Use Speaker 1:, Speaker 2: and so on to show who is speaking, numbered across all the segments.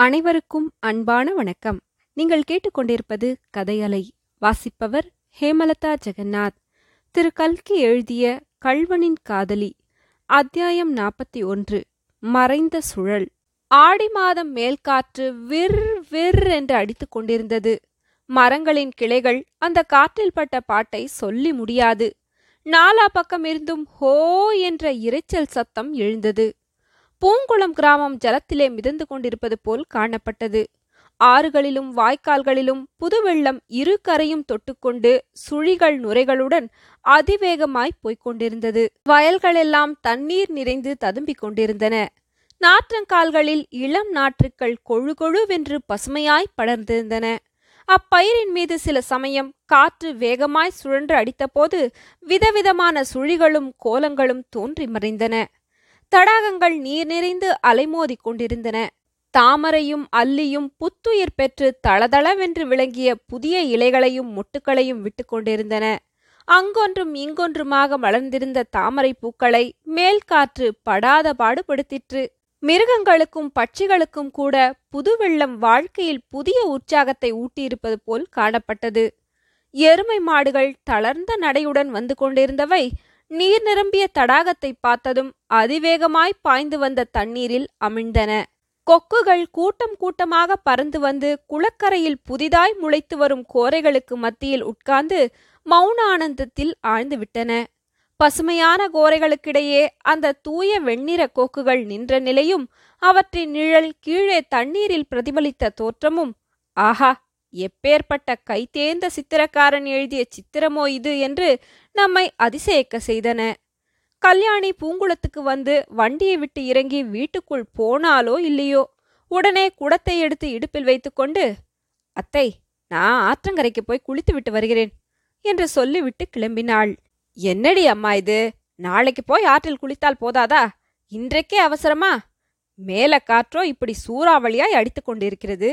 Speaker 1: அனைவருக்கும் அன்பான வணக்கம். நீங்கள் கேட்டுக்கொண்டிருப்பது கதையலை வாசிப்பவர் ஹேமலதா ஜெகநாத். திரு. கல்கி எழுதிய கள்வனின் காதலி அத்தியாயம் நாற்பத்தி ஒன்று மறைந்த சுழல். ஆடி மாதம் மேல்காற்று விர் விர் என்று அடித்துக் கொண்டிருந்தது. மரங்களின் கிளைகள் அந்த காற்றில் பட்ட பாட்டை சொல்லி முடியாது. நாலா பக்கமிருந்தும் ஹோ என்ற இரைச்சல் சத்தம் எழுந்தது. பூங்குளம் கிராமம் ஜலத்திலே மிதந்து கொண்டிருப்பது போல் காணப்பட்டது. ஆறுகளிலும் வாய்க்கால்களிலும் புதுவெள்ளம் இரு கரையும் தொட்டுக்கொண்டு சுழிகள் நுரைகளுடன் அதிவேகமாய் போய்க் கொண்டிருந்தது. வயல்களெல்லாம் தண்ணீர் நிறைந்து ததும்பிக் கொண்டிருந்தன. நாற்றங்கால்களில் இளம் நாற்றுக்கள் கொழு கொழுவென்று பசுமையாய் படர்ந்திருந்தன. அப்பயிரின் மீது சில சமயம் காற்று வேகமாய் சுழன்று அடித்தபோது விதவிதமான சுழிகளும் கோலங்களும் தோன்றி மறைந்தன. தடாகங்கள் நீர் நிறைந்து அலைமோதிக் கொண்டிருந்தன. தாமரையும் அல்லியும் புத்துயிர் பெற்று தளதளவென்று விளங்கிய புதிய இலைகளையும் முட்டுக்களையும் விட்டு கொண்டிருந்தன. அங்கொன்றும் இங்கொன்றுமாக மலர்ந்திருந்த தாமரை பூக்களை மேல் காற்று படாத பாடுபடுத்திற்று. மிருகங்களுக்கும் பட்சிகளுக்கும் கூட புது வெள்ளம் வாழ்க்கையில் புதிய உற்சாகத்தை ஊட்டியிருப்பது போல் காணப்பட்டது. எருமை மாடுகள் தளர்ந்த நடையுடன் வந்து கொண்டிருந்தவை நீர் நிரம்பிய தடாகத்தை பார்த்ததும் அதிவேகமாய் பாய்ந்து வந்த தண்ணீரில் அமிழ்ந்தன. கொக்குகள் கூட்டம் கூட்டமாக பறந்து வந்து குளக்கரையில் புதிதாய் முளைத்து வரும் கோரைகளுக்கு மத்தியில் உட்கார்ந்து மௌன ஆனந்தத்தில் ஆழ்ந்துவிட்டன. பசுமையான கோரைகளுக்கிடையே அந்த தூய வெண்ணிற கோக்குகள் நின்ற நிலையும் அவற்றின் நிழல் கீழே தண்ணீரில் பிரதிபலித்த தோற்றமும் ஆஹா எப்பேற்பட்ட கைதேர்ந்த சித்திரக்காரன் எழுதிய சித்திரமோ இது என்று நம்மை அதிசயிக்க செய்தன. கல்யாணி பூங்குளத்துக்கு வந்து வண்டியை விட்டு இறங்கி வீட்டுக்குள் போனாலோ இல்லையோ உடனே குடத்தை எடுத்து இடுப்பில் வைத்துக்கொண்டு அத்தை நான் ஆற்றங்கரைக்கு போய் குளித்து விட்டு வருகிறேன் என்று சொல்லிவிட்டு கிளம்பினாள். என்னடி அம்மா இது? நாளைக்கு போய் ஆற்றில் குளித்தால் போதாதா? இன்றைக்கே அவசரமா? மேல காற்றோ இப்படி சூறாவளியாய் அடித்துக் கொண்டிருக்கிறது.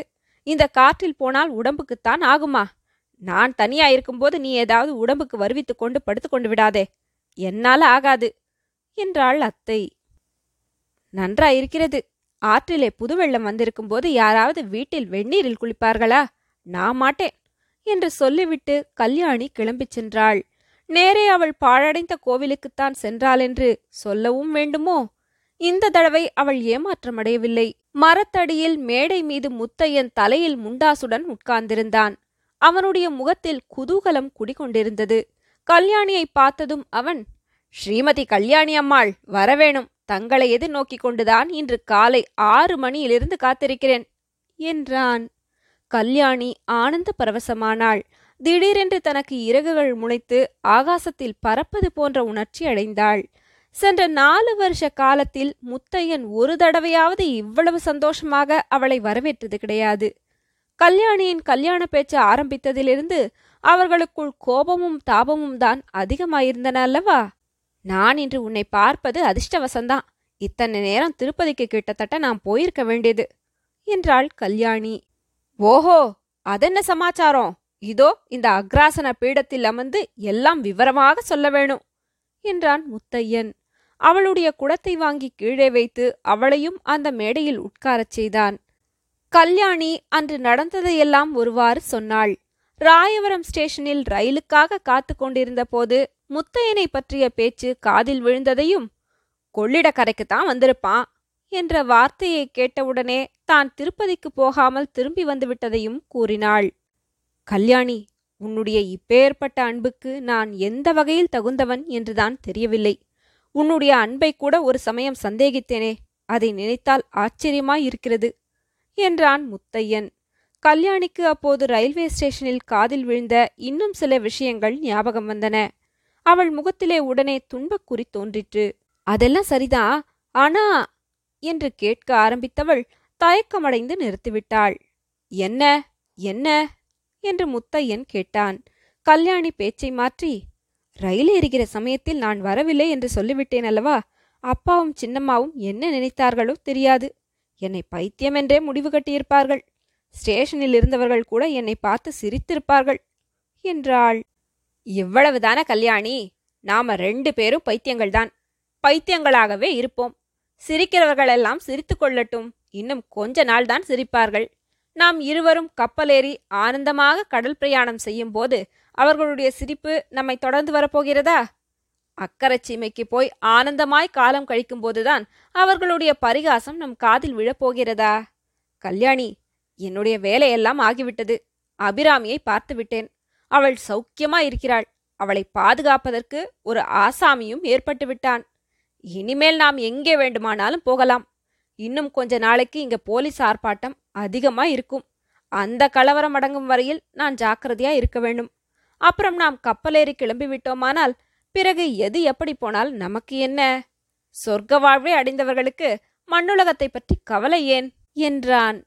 Speaker 1: இந்த காற்றில் போனால் உடம்புக்குத்தான் ஆகுமா? நான் தனியா இருக்கும்போது நீ ஏதாவது உடம்புக்கு வருவித்துக் கொண்டு படுத்துக்கொண்டு விடாதே. என்னால் ஆகாது என்றாள் அத்தை. நன்றா இருக்கிறது ஆற்றிலே புது வெள்ளம் வந்திருக்கும் போது யாராவது வீட்டில் வெந்நீரில் குளிப்பார்களா? நான் மாட்டேன் என்று சொல்லிவிட்டு கல்யாணி கிளம்பிச் சென்றாள். நேரே அவள் பாழடைந்த கோவிலுக்குத்தான் சென்றாள் என்று சொல்லவும் வேண்டுமோ? இந்த தடவை அவள் ஏமாற்றமடையவில்லை. மரத்தடியில் மேடை மீது முத்தையன் தலையில் முண்டாசுடன் உட்கார்ந்திருந்தான். அவனுடைய முகத்தில் குதூகலம் குடிகொண்டிருந்தது. கல்யாணியை பார்த்ததும் அவன் ஸ்ரீமதி கல்யாணி அம்மாள் வரவேணும் தங்களை எதிர்நோக்கிக் கொண்டுதான் இன்று காலை ஆறு மணியிலிருந்து காத்திருக்கிறேன் என்றான். கல்யாணி ஆனந்த பரவசமானாள். திடீரென்று தனக்கு இறகுகள் முளைத்து ஆகாசத்தில் பறப்பது போன்ற உணர்ச்சி அடைந்தாள். சென்ற நாலு வருஷ காலத்தில் முத்தையன் ஒரு தடவையாவது இவ்வளவு சந்தோஷமாக அவளை வரவேற்றது கிடையாது. கல்யாணியின் கல்யாண பேச்சு ஆரம்பித்ததிலிருந்து அவர்களுக்குள் கோபமும் தாபமும் தான் அதிகமாயிருந்தன அல்லவா? நான் இன்று உன்னை பார்ப்பது அதிர்ஷ்டவசந்தான். இத்தனை நேரம் திருப்பதிக்கு கிட்டத்தட்ட நான் போயிருக்க வேண்டியது என்றாள் கல்யாணி. ஓஹோ அதென்ன சமாச்சாரம்? இதோ இந்த அக்ராசன பீடத்தில் அமர்ந்து எல்லாம் விவரமாக சொல்ல வேணும் என்றான் முத்தையன். அவளுடைய குடத்தை வாங்கி கீழே வைத்து அவளையும் அந்த மேடையில் உட்காரச் செய்தான். கல்யாணி அன்று நடந்ததையெல்லாம் ஒருவாறு சொன்னாள். ராயவரம் ஸ்டேஷனில் ரயிலுக்காக காத்து கொண்டிருந்த போது முத்தையனை பற்றிய பேச்சு காதில் விழுந்ததையும் கொள்ளிடக்கரைக்குத்தான் வந்திருப்பான் என்ற வார்த்தையை கேட்டவுடனே தான் திருப்பதிக்கு போகாமல் திரும்பி வந்துவிட்டதையும் கூறினாள். கல்யாணி உன்னுடைய இப்பேற்பட்ட அன்புக்கு நான் எந்த வகையில் தகுந்தவன் என்றுதான் தெரியவில்லை. உன்னுடைய அன்பை கூட ஒரு சமயம் சந்தேகித்தேனே. அதை நினைத்தால் ஆச்சரியமாய் இருக்கிறது என்றான் முத்தையன். கல்யாணிக்கு அப்போது ரயில்வே ஸ்டேஷனில் காதில் விழுந்த இன்னும் சில விஷயங்கள் ஞாபகம் வந்தன. அவள் முகத்திலே உடனே துன்பக்குறி தோன்றிற்று. அதெல்லாம் சரிதான் ஆனா? என்று கேட்க ஆரம்பித்தவள் தயக்கமடைந்து நிறுத்திவிட்டாள். என்ன? என்ன? என்று முத்தையன் கேட்டான். கல்யாணி பேச்சை மாற்றி ரயில் ஏறுகிற சமயத்தில் நான் வரவில்லை என்று சொல்லிவிட்டேன் அல்லவா அப்பாவும் சின்னம்மாவும் என்ன நினைத்தார்களோ தெரியாது. என்னை பைத்தியம் என்றே முடிவு கட்டியிருப்பார்கள். ஸ்டேஷனில் இருந்தவர்கள் கூட என்னை பார்த்து சிரித்திருப்பார்கள். என்றாள். இவ்வளவுதான கல்யாணி. நாம ரெண்டு பேரும் பைத்தியங்கள்தான். பைத்தியங்களாகவே இருப்போம். சிரிக்கிறவர்களெல்லாம் சிரித்துக் கொள்ளட்டும். இன்னும் கொஞ்ச நாள்தான் சிரிப்பார்கள். நாம் இருவரும் கப்பலேறி ஆனந்தமாக கடல் பிரயாணம் செய்யும் போது அவர்களுடைய சிரிப்பு நம்மை தொடர்ந்து வரப்போகிறதா? அக்கறை சீமைக்கு போய் ஆனந்தமாய் காலம் கழிக்கும் போதுதான் அவர்களுடைய பரிகாசம் நம் காதில் விழப்போகிறதா? கல்யாணி என்னுடைய வேலையெல்லாம் ஆகிவிட்டது. அபிராமியை பார்த்து விட்டேன் அவள் சௌக்கியமா இருக்கிறாள் அவளை பாதுகாப்பதற்கு ஒரு ஆசாமியும் ஏற்பட்டு விட்டான் இனிமேல் நாம் எங்கே வேண்டுமானாலும் போகலாம். இன்னும் கொஞ்ச நாளைக்கு இங்க போலீஸ் ஆர்ப்பாட்டம் அதிகமா இருக்கும் அந்த கலவரம் அடங்கும் வரையில் நான் ஜாக்கிரதையா இருக்க வேண்டும். அப்புறம் நாம் கப்பலேறி கிளம்பிவிட்டோமானால் பிறகு எது எப்படி போனால் நமக்கு என்ன? சொர்க்க வாழ்வை அடைந்தவர்களுக்கு மண்ணுலகத்தை பற்றி கவலை ஏன்? என்றான்.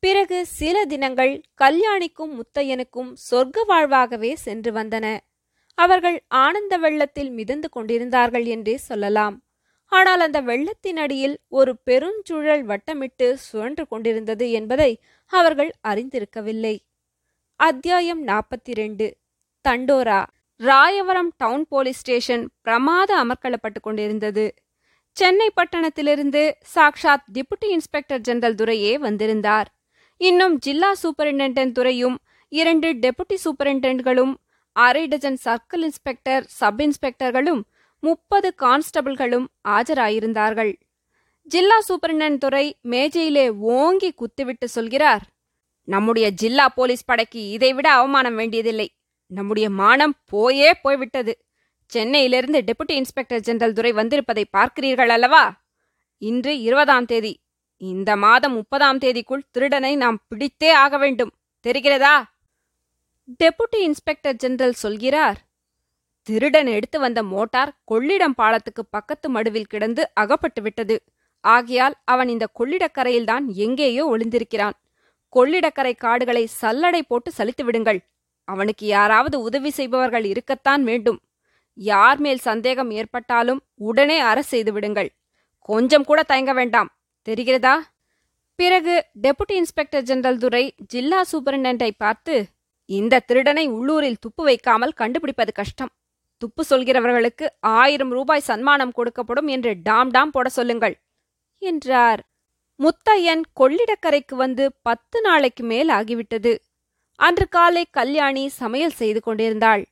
Speaker 1: பிறகு சில தினங்கள் கல்யாணிக்கும் முத்தையனுக்கும் சொர்க்க வாழ்வாகவே சென்று வந்தன. அவர்கள் ஆனந்த வெள்ளத்தில் மிதந்து கொண்டிருந்தார்கள் என்றே சொல்லலாம். ஆனால் அந்த வெள்ளத்தின் அடியில் ஒரு பெருஞ்சுழல் வட்டமிட்டு சுழன்று கொண்டிருந்தது என்பதை அவர்கள் அறிந்திருக்கவில்லை. அத்தியாயம் நாற்பத்தி ரெண்டு. தண்டோரா. ராயவரம் டவுன் போலீஸ் ஸ்டேஷன் பிரமாத அமர்க்களப்பட்டு கொண்டிருந்தது. சென்னை பட்டணத்திலிருந்து சாக்ஷாத் டிப்யூட்டி இன்ஸ்பெக்டர் ஜெனரல் துரையே வந்திருந்தார். இன்னும் ஜில்லா சூப்பரிண்டென்டென்ட் துறையும் இரண்டு டெபுட்டி சூப்பரிண்டென்ட்களும் அரை டஜன் சர்க்கிள் இன்ஸ்பெக்டர் சப் இன்ஸ்பெக்டர்களும் முப்பது கான்ஸ்டபிள்களும் ஆஜராயிருந்தார்கள். ஜில்லா சூப்பரிண்டென்ட் துறை மேஜையிலே ஓங்கி குத்துவிட்டு சொல்கிறார் நம்முடைய ஜில்லா போலீஸ் படைக்கு இதைவிட அவமானம் வேண்டியதில்லை. நம்முடைய மானம் போயே போய்விட்டது. சென்னையிலிருந்து டெபுட்டி இன்ஸ்பெக்டர் ஜெனரல் துரை வந்திருப்பதை பார்க்கிறீர்கள் அல்லவா? இன்று இருபதாம் தேதி. இந்த மாதம் முப்பதாம் தேதிக்குள் திருடனை நாம் பிடித்தே ஆக வேண்டும். தெரிகிறதா? டெபுட்டி இன்ஸ்பெக்டர் ஜெனரல் சொல்கிறார். திருடன் எடுத்து வந்த மோட்டார் கொள்ளிடம் பாலத்துக்கு பக்கத்து மடுவில் கிடந்து அகப்பட்டு விட்டது. ஆகையால் அவன் இந்த கொள்ளிடக்கரையில்தான் எங்கேயோ ஒளிந்திருக்கிறான். கொள்ளிடக்கரை காடுகளை சல்லடை போட்டு சலித்து விடுங்கள். அவனுக்கு யாராவது உதவி செய்பவர்கள் இருக்கத்தான் வேண்டும். யார் மேல் சந்தேகம் ஏற்பட்டாலும் உடனே அரசு செய்து விடுங்கள். கொஞ்சம் கூட தயங்க வேண்டாம். தெரிகிறதா? பிறகு டெபுட்டி இன்ஸ்பெக்டர் ஜெனரல் துரை ஜில்லா சூப்பரிண்டென்டை பார்த்து இந்த திருடனை உள்ளூரில் துப்பு வைக்காமல் கண்டுபிடிப்பது கஷ்டம். துப்பு சொல்கிறவர்களுக்கு ஆயிரம் ரூபாய் சன்மானம் கொடுக்கப்படும் என்று டாம் டாம் போட சொல்லுங்கள் என்றார். முத்தையன் கொள்ளிடக்கரைக்கு வந்து பத்து நாளைக்கு மேல் ஆகிவிட்டது. அன்று காலை கல்யாணி சமையல் செய்து கொண்டிருந்தாள்.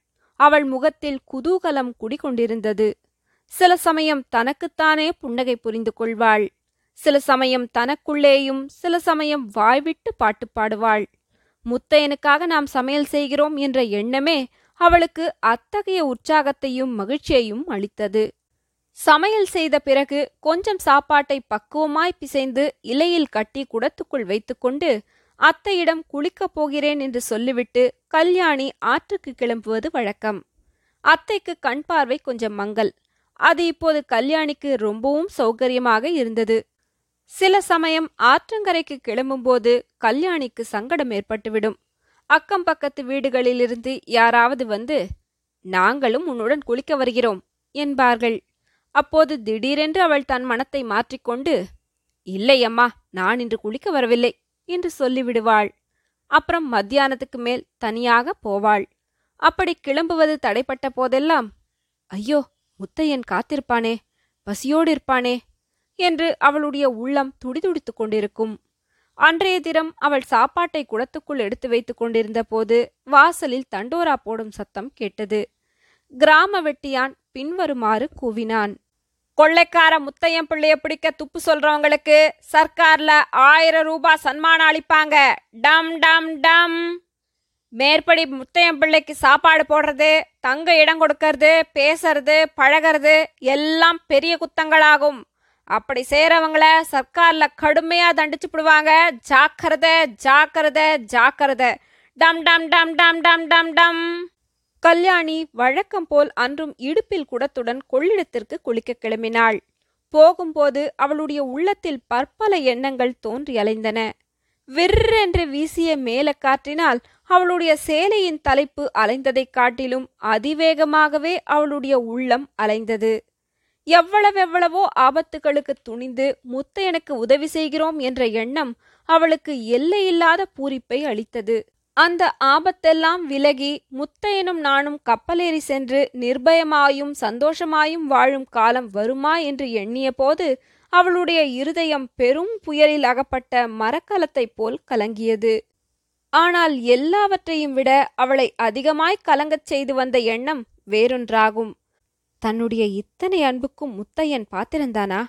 Speaker 1: அவள் முகத்தில் குதூகலம் குடிகொண்டிருந்தது. சில சமயம் தனக்குத்தானே புன்னகை புரிந்து கொள்வாள். சில சமயம் தனக்குள்ளேயும் சில சமயம் வாய்விட்டு பாட்டு பாடுவாள். முத்தையனுக்காக நாம் சமையல் செய்கிறோம் என்ற எண்ணமே அவளுக்கு அத்தகைய உற்சாகத்தையும் மகிழ்ச்சியையும் அளித்தது. சமையல் செய்த பிறகு கொஞ்சம் சாப்பாட்டை பக்குவமாய் பிசைந்து இலையில் கட்டி குடத்துக்குள் வைத்துக்கொண்டு அத்தையிடம் குளிக்கப் போகிறேன் என்று சொல்லிவிட்டு கல்யாணி ஆற்றுக்கு கிளம்புவது வழக்கம். அத்தைக்கு கண் பார்வை கொஞ்சம் மங்கல். அது இப்போது கல்யாணிக்கு ரொம்பவும் சௌகரியமாக இருந்தது. சில சமயம் ஆற்றங்கரைக்கு கிளம்பும்போது கல்யாணிக்கு சங்கடம் ஏற்பட்டுவிடும். அக்கம் பக்கத்து வீடுகளிலிருந்து யாராவது வந்து நாங்களும் உன்னுடன் குளிக்க வருகிறோம் என்பார்கள். அப்போது திடீரென்று அவள் தன் மனத்தை மாற்றிக்கொண்டு இல்லை அம்மா நான் இன்று குளிக்க வரவில்லை. என்று சொல்லிவிடுவாள். அப்புறம் மத்தியானத்துக்கு மேல் தனியாக போவாள். அப்படி கிளம்புவது தடைப்பட்ட போதெல்லாம் ஐயோ முத்தையன் காத்திருப்பானே பசியோடு இருப்பானே என்று அவளுடைய உள்ளம் துடிதுடித்துக் கொண்டிருக்கும். அன்றைய தினம் அவள் சாப்பாட்டை குளத்துக்குள் எடுத்து வைத்துக் கொண்டிருந்த போது வாசலில் தண்டோரா போடும் சத்தம் கேட்டது. கிராம வெட்டியான் பின்வருமாறு கூவினான். கொள்ளைக்கார முத்தையன் பிள்ளைய பிடிக்க துப்பு சொல்றவங்களுக்கு சர்க்கார்ல ஆயிரம் ரூபாய் சன்மானம் அளிப்பாங்க. டம் டம் டம். மேற்படி முத்தையன் பிள்ளைக்கு சாப்பாடு போடுறது தங்க இடம் கொடுக்கறது பேசுறது பழகிறது எல்லாம் பெரிய குத்தங்களாகும். அப்படி செய்யறவங்கள சர்க்கார்ல கடுமையா தண்டிச்சு விடுவாங்க ஜாக்கிரத ஜாக்கிரத ஜாக்கிரத. டம் டம் டம் டம் டம் டம் டம். கல்யாணி வழக்கம் போல் அன்றும் இடுப்பில் குடத்துடன் கொள்ளிடத்திற்கு குளிக்க கிளம்பினாள். போகும்போது அவளுடைய உள்ளத்தில் பற்பல எண்ணங்கள் தோன்றி அலைந்தன. விற்றென்று வீசிய மேலக்காற்றினால் அவளுடைய சேலையின் தலைப்பு அலைந்ததைக் காட்டிலும் அதிவேகமாகவே அவளுடைய உள்ளம் அலைந்தது. எவ்வளவெவ்வளவோ ஆபத்துகளுக்கு துணிந்து முத்தையனுக்கு உதவி செய்கிறோம் என்ற எண்ணம் அவளுக்கு எல்லையில்லாத பூரிப்பை அளித்தது. அந்த ஆபத்தெல்லாம் விலகி முத்தையனும் நானும் கப்பலேறி சென்று நிர்பயமாயும் சந்தோஷமாயும் வாழும் காலம் வருமா என்று எண்ணிய போது அவளுடைய இருதயம் பெரும் புயலில் அகப்பட்ட மரக்கலத்தைப் போல் கலங்கியது. ஆனால் எல்லாவற்றையும் விட அவளை அதிகமாய் கலங்கச் செய்து வந்த எண்ணம் வேறொன்றாகும். தன்னுடைய இத்தனை அன்புக்கும் முத்தையன் பாத்திருந்தானா?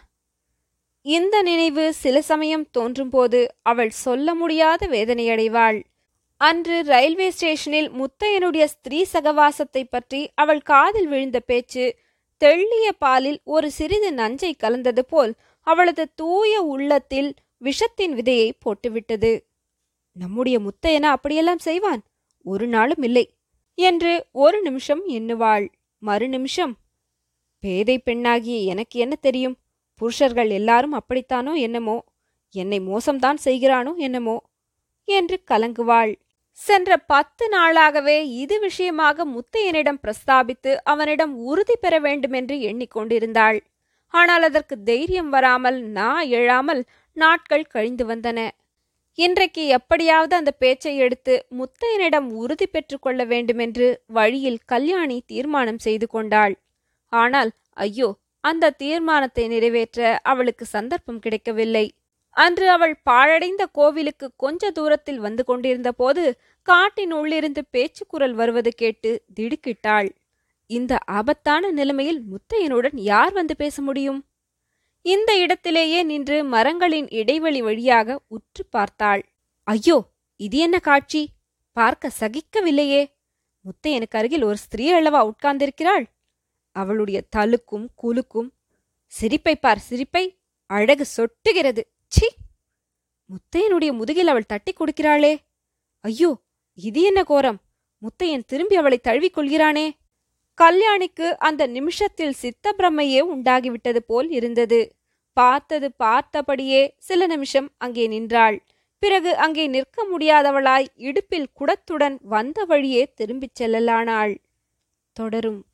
Speaker 1: இந்த நினைவு சில சமயம் தோன்றும்போது அவள் சொல்ல முடியாத வேதனையடைவாள். அன்று ரயில்வே ஸ்டேஷனில் முத்தையனுடைய ஸ்திரீ சகவாசத்தை பற்றி அவள் காதில் விழுந்த பேச்சு தெள்ளிய பாலில் ஒரு சிறிது நஞ்சை கலந்தது போல் அவளது தூய உள்ளத்தில் விஷத்தின் விதையை போட்டுவிட்டது. நம்முடைய முத்தையனா அப்படியெல்லாம் செய்வான்? ஒரு நாளும் இல்லை என்று ஒரு நிமிஷம் எண்ணுவாள். மறு நிமிஷம் பேதை பெண்ணாகிய எனக்கு என்ன தெரியும்? புருஷர்கள் எல்லாரும் அப்படித்தானோ என்னமோ? என்னை மோசம்தான் செய்கிறானோ என்னமோ? என்று கலங்குவாள். சென்ற பத்து நாளாகவே இது விஷயமாக முத்தையனிடம் பிரஸ்தாபித்து அவனிடம் உறுதி பெற வேண்டுமென்று எண்ணிக்கொண்டிருந்தாள். ஆனால் அதற்கு தைரியம் வராமல் நா எழாமல் நாட்கள் கழிந்து வந்தன. இன்றைக்கு எப்படியாவது அந்த பேச்சை எடுத்து முத்தையனிடம் உறுதி பெற்றுக் கொள்ள வேண்டுமென்று வழியில் கல்யாணி தீர்மானம் செய்து கொண்டாள். ஆனால் ஐயோ அந்த தீர்மானத்தை நிறைவேற்ற அவளுக்கு சந்தர்ப்பம் கிடைக்கவில்லை. அன்று அவள் பாழடைந்த கோவிலுக்கு கொஞ்ச தூரத்தில் வந்து கொண்டிருந்த போது காட்டின் உள்ளிருந்து பேச்சு குரல் வருவது கேட்டு திடுக்கிட்டாள். இந்த ஆபத்தான நிலைமையில் முத்தையனுடன் யார் வந்து பேச முடியும்? இந்த இடத்திலேயே நின்று மரங்களின் இடைவெளி வழியாக உற்று பார்த்தாள். ஐயோ இது என்ன காட்சி? பார்க்க சகிக்கவில்லையே. முத்தையனுக்கு அருகில் ஒரு ஸ்திரீ அல்லவா உட்கார்ந்திருக்கிறாள். அவளுடைய தலுக்கும் குலுக்கும் சிரிப்பை பார் சிரிப்பை அழகு சொட்டுகிறது. சி முத்தையனுடைய முதுகில் அவள் தட்டி கொடுக்கிறாளே. ஐயோ இது என்ன கோரம்? முத்தையன் திரும்பி அவளை தழுவிக் கொள்கிறானே. கல்யாணிக்கு அந்த நிமிஷத்தில் சித்த பிரம்மையே உண்டாகிவிட்டது போல் இருந்தது. பார்த்தது பார்த்தபடியே சில நிமிஷம் அங்கே நின்றாள். பிறகு அங்கே நிற்க முடியாதவளாய் இடுப்பில் குடத்துடன் வந்த வழியே திரும்பிச் செல்லலானாள். தொடரும்.